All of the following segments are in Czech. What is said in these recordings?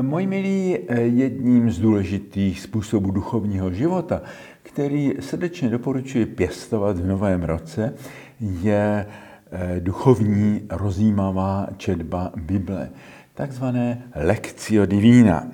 Moji milí, jedním z důležitých způsobů duchovního života, který srdečně doporučuji pěstovat v novém roce, je eh, duchovní rozjímavá četba Bible, takzvané Lectio Divina.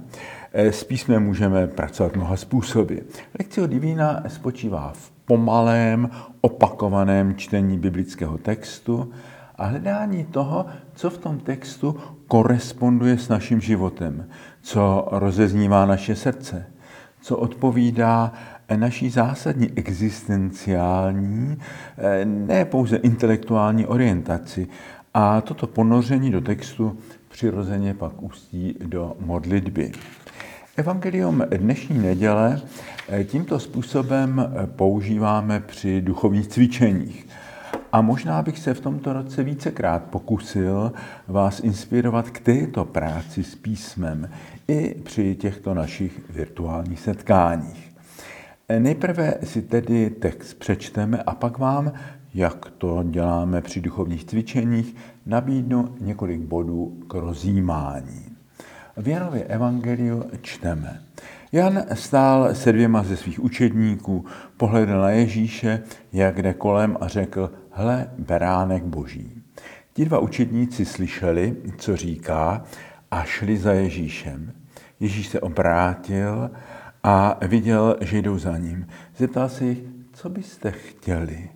Eh, s písmem můžeme pracovat mnoha způsoby. Lectio Divina spočívá v pomalém, opakovaném čtení biblického textu a hledání toho, co v tom textu koresponduje s naším životem, co rozeznívá naše srdce, co odpovídá naší zásadní existenciální, ne pouze intelektuální orientaci. A toto ponoření do textu přirozeně pak ústí do modlitby. Evangelium dnešní neděle tímto způsobem používáme při duchovních cvičeních. A možná bych se v tomto roce vícekrát pokusil vás inspirovat k této práci s písmem i při těchto našich virtuálních setkáních. Nejprve si tedy text přečteme a pak vám, jak to děláme při duchovních cvičeních, nabídnu několik bodů k rozjímání. V Janově evangeliu čteme. Jan stál se dvěma ze svých učedníků, pohledl na Ježíše, jak jde kolem a řekl, hle, beránek boží. Ti dva učedníci slyšeli, co říká, a šli za Ježíšem. Ježíš se obrátil a viděl, že jdou za ním. Zeptal se jich, co byste chtěli?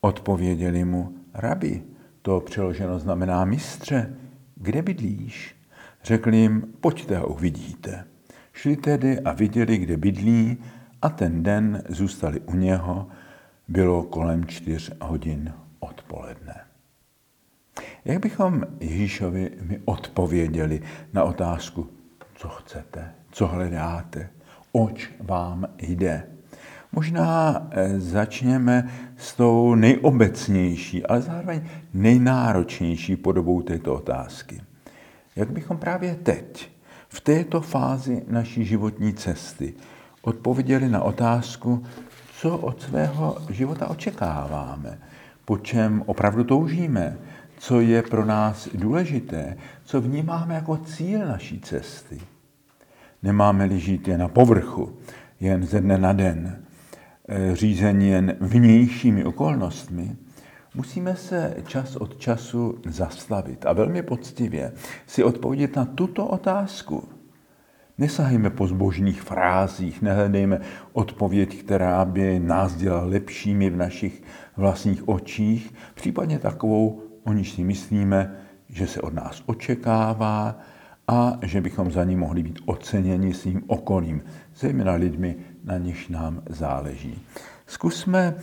Odpověděli mu, rabi, to přeloženo znamená mistře, kde bydlíš? Řekl jim, pojďte a uvidíte. Šli tedy a viděli, kde bydlí a ten den zůstali u něho. Bylo kolem čtyř hodin odpoledne. Jak bychom Ježíšovi mi odpověděli na otázku, co chcete, co hledáte, oč vám jde? Možná eh, začněme s tou nejobecnější, ale zároveň nejnáročnější podobou této otázky. Jak bychom právě teď v této fázi naší životní cesty odpověděli na otázku, co od svého života očekáváme, po čem opravdu toužíme, co je pro nás důležité, co vnímáme jako cíl naší cesty. Nemáme-li žít jen na povrchu, jen ze dne na den, eh, řízení jen vnějšími okolnostmi, Musíme se čas od času zastavit a velmi poctivě si odpovědět na tuto otázku. Nesahejme po zbožných frázích, nehledejme odpověď, která by nás dělala lepšími v našich vlastních očích, případně takovou, o níž si myslíme, že se od nás očekává a že bychom za ní mohli být oceněni svým okolím, zejména lidmi, na něž nám záleží. Zkusme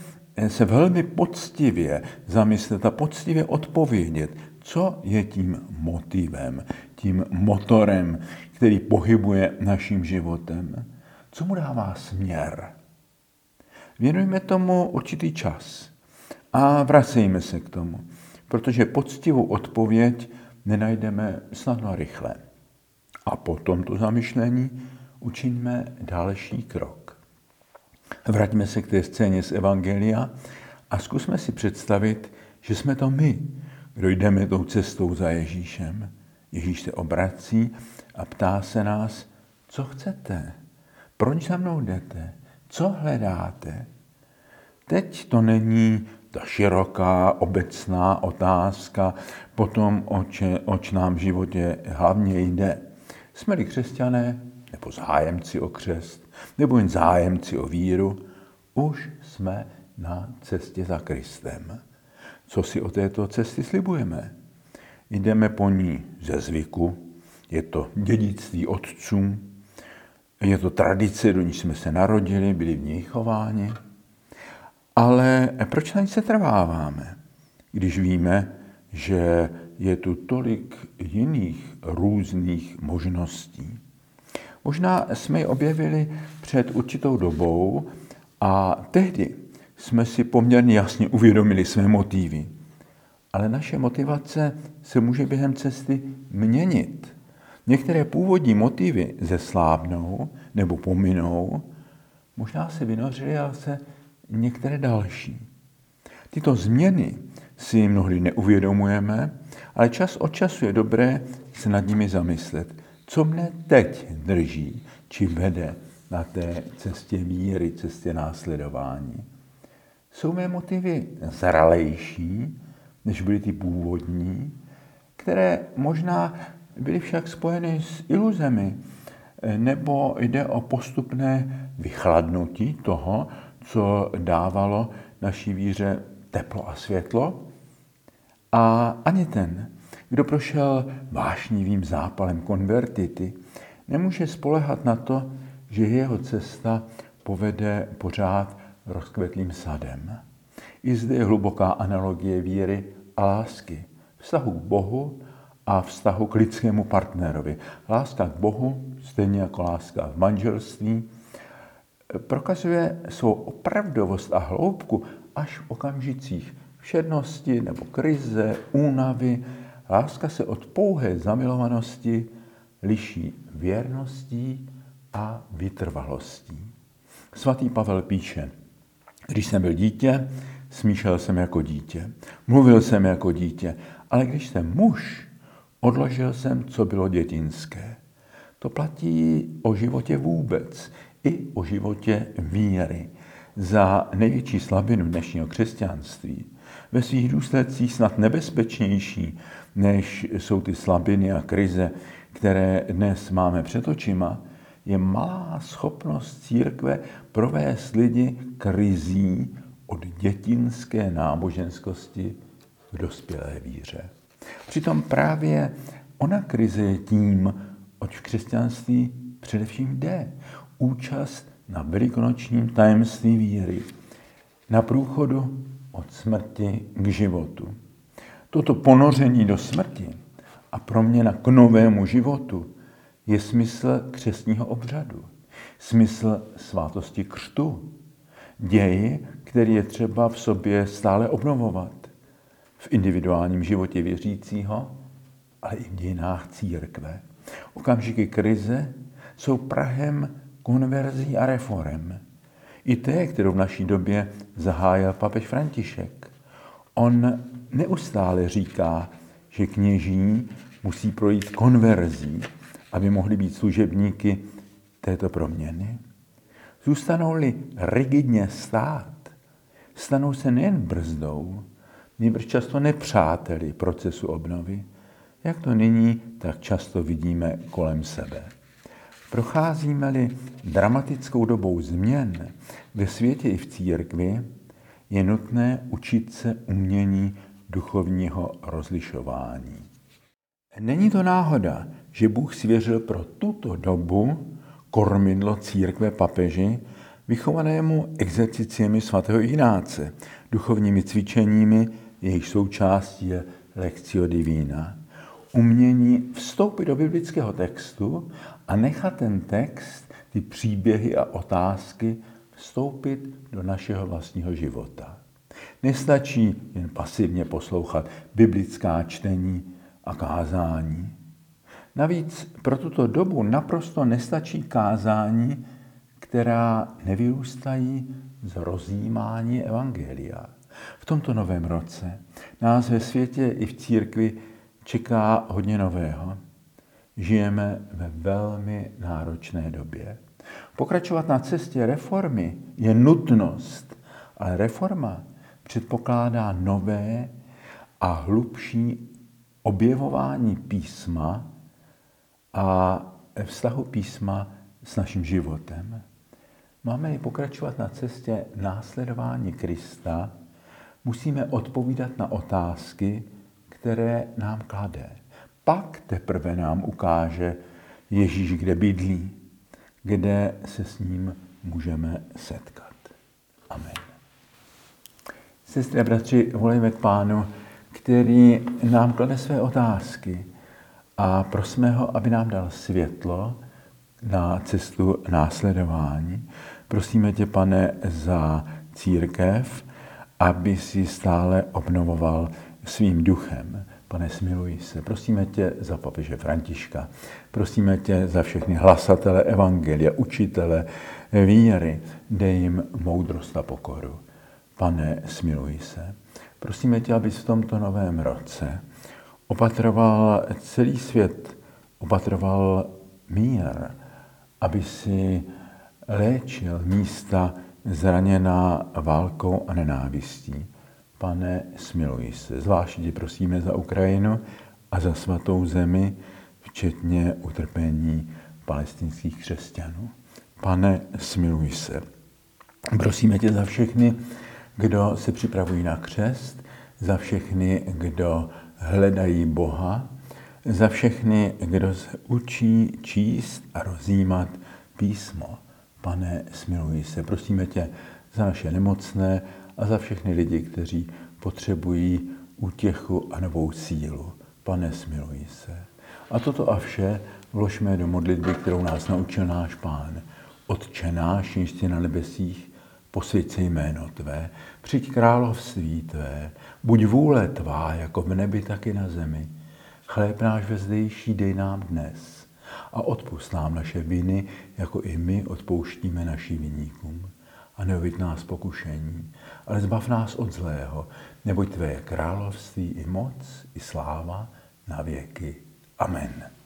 se velmi poctivě zamyslet a poctivě odpovědět, co je tím motivem, tím motorem, který pohybuje naším životem, co mu dává směr. Věnujme tomu určitý čas a vracejme se k tomu, protože poctivou odpověď nenajdeme snadno a rychle. A po tomto zamyšlení učiňme další krok. Vraťme se k té scéně z Evangelia a zkusme si představit, že jsme to my, kdo jdeme tou cestou za Ježíšem. Ježíš se obrací a ptá se nás, co chcete, proč za mnou jdete, co hledáte. Teď to není ta široká, obecná otázka po tom, oč, oč nám v životě hlavně jde. Jsme-li křesťané nebo zájemci o křest, nebo jen zájemci o víru, už jsme na cestě za Kristem. Co si o této cesty slibujeme? Jdeme po ní ze zvyku, je to dědictví otců, je to tradice, do níž jsme se narodili, byli v ní chováni. Ale proč na ní se trváváme, když víme, že je tu tolik jiných různých možností? Možná jsme ji objevili před určitou dobou a tehdy jsme si poměrně jasně uvědomili své motivy. Ale naše motivace se může během cesty měnit. Některé původní motivy zeslábnou nebo pominou, možná se vynořily, ale se některé další. Tyto změny si mnohdy neuvědomujeme, ale čas od času je dobré se nad nimi zamyslet Co mne teď drží, či vede na té cestě víry, cestě následování? Jsou mé motivy zralejší, než byly ty původní, které možná byly však spojeny s iluzemi, nebo jde o postupné vychladnutí toho, co dávalo naší víře teplo a světlo. A ani ten, kdo prošel vášnivým zápalem konvertity, nemůže spolehat na to, že jeho cesta povede pořád rozkvetlým sadem. I zde je hluboká analogie víry a lásky, vztahu k Bohu a vztahu k lidskému partnerovi. Láska k Bohu, stejně jako láska v manželství, prokazuje svou opravdovost a hloubku až v okamžicích všednosti nebo krize, únavy. Láska se od pouhé zamilovanosti liší věrností a vytrvalostí. Svatý Pavel píše, když jsem byl dítě, smýšlel jsem jako dítě, mluvil jsem jako dítě, ale když jsem muž, odložil jsem, co bylo dětinské. To platí o životě vůbec, i o životě víry. Za největší slabinu dnešního křesťanství, ve svých důsledcích snad nebezpečnější, než jsou ty slabiny a krize, které dnes máme před očima, je malá schopnost církve provést lidi krizí od dětinské náboženskosti k dospělé víře. Přitom právě ona krize je tím, oč v křesťanství především jde. Účast na velikonočním tajemství víry, na průchodu od smrti k životu. Toto ponoření do smrti a proměna k novému životu je smysl křesního obřadu, smysl svátosti křtu, děj, který je třeba v sobě stále obnovovat v individuálním životě věřícího, ale i v dějinách církve. Okamžiky krize jsou prahem konverzí a reform. I té, kterou v naší době zahájil papež František. On neustále říká, že kněží musí projít konverzí, aby mohli být služebníky této proměny. Zůstanou-li rigidně stát, stanou se nejen brzdou, nýbrž často nepřáteli procesu obnovy, jak to nyní tak často vidíme kolem sebe. Procházíme-li dramatickou dobou změn ve světě i v církvi, je nutné učit se umění duchovního rozlišování. Není to náhoda, že Bůh svěřil pro tuto dobu kormidlo církve papeži, vychovanému exerciciemi svatého Ignáce, duchovními cvičeními, jejich součástí je Lectio Divina. Umění vstoupit do biblického textu a nechat ten text, ty příběhy a otázky vstoupit do našeho vlastního života. Nestačí jen pasivně poslouchat biblická čtení a kázání. Navíc pro tuto dobu naprosto nestačí kázání, která nevyrůstají z rozjímání Evangelia. V tomto novém roce nás ve světě i v církvi čeká hodně nového. Žijeme ve velmi náročné době. Pokračovat na cestě reformy je nutnost, ale reforma předpokládá nové a hlubší objevování písma a vztahu písma s naším životem. Máme i pokračovat na cestě následování Krista, musíme odpovídat na otázky, které nám klade. Pak teprve nám ukáže Ježíš, kde bydlí, kde se s ním můžeme setkat. Amen. Sestry a bratři, volejme k Pánu, který nám klade své otázky a prosme ho, aby nám dal světlo na cestu následování. Prosíme tě, pane, za církev, aby si stále obnovoval svým duchem. Pane, smiluj se. Prosíme tě za papeže Františka. Prosíme tě za všechny hlasatele evangelia, učitele víry. Dej jim moudrost a pokoru. Pane, smiluj se. Prosíme tě, abys v tomto novém roce opatroval celý svět, opatroval mír, aby si léčil místa zraněná válkou a nenávistí. Pane, smiluj se. Zvláště prosíme za Ukrajinu a za svatou zemi, včetně utrpení palestinských křesťanů. Pane, smiluj se. Prosíme tě za všechny, kdo se připravují na křest, za všechny, kdo hledají Boha, za všechny, kdo se učí číst a rozjímat písmo. Pane, smiluj se. Prosíme tě za naše nemocné a za všechny lidi, kteří potřebují útěchu a novou sílu. Pane, smiluj se. A toto a vše vložme do modlitby, kterou nás naučil náš Pán. Otče náš, jsi na nebesích, posvěď se jméno Tvé, přijď království Tvé, buď vůle Tvá, jako v nebi, tak i na zemi. Chléb náš vezdejší dej nám dnes a odpust nám naše viny, jako i my odpouštíme našim viníkům. A neovid nás pokušení, ale zbav nás od zlého, neboť Tvé království i moc, i sláva na věky. Amen.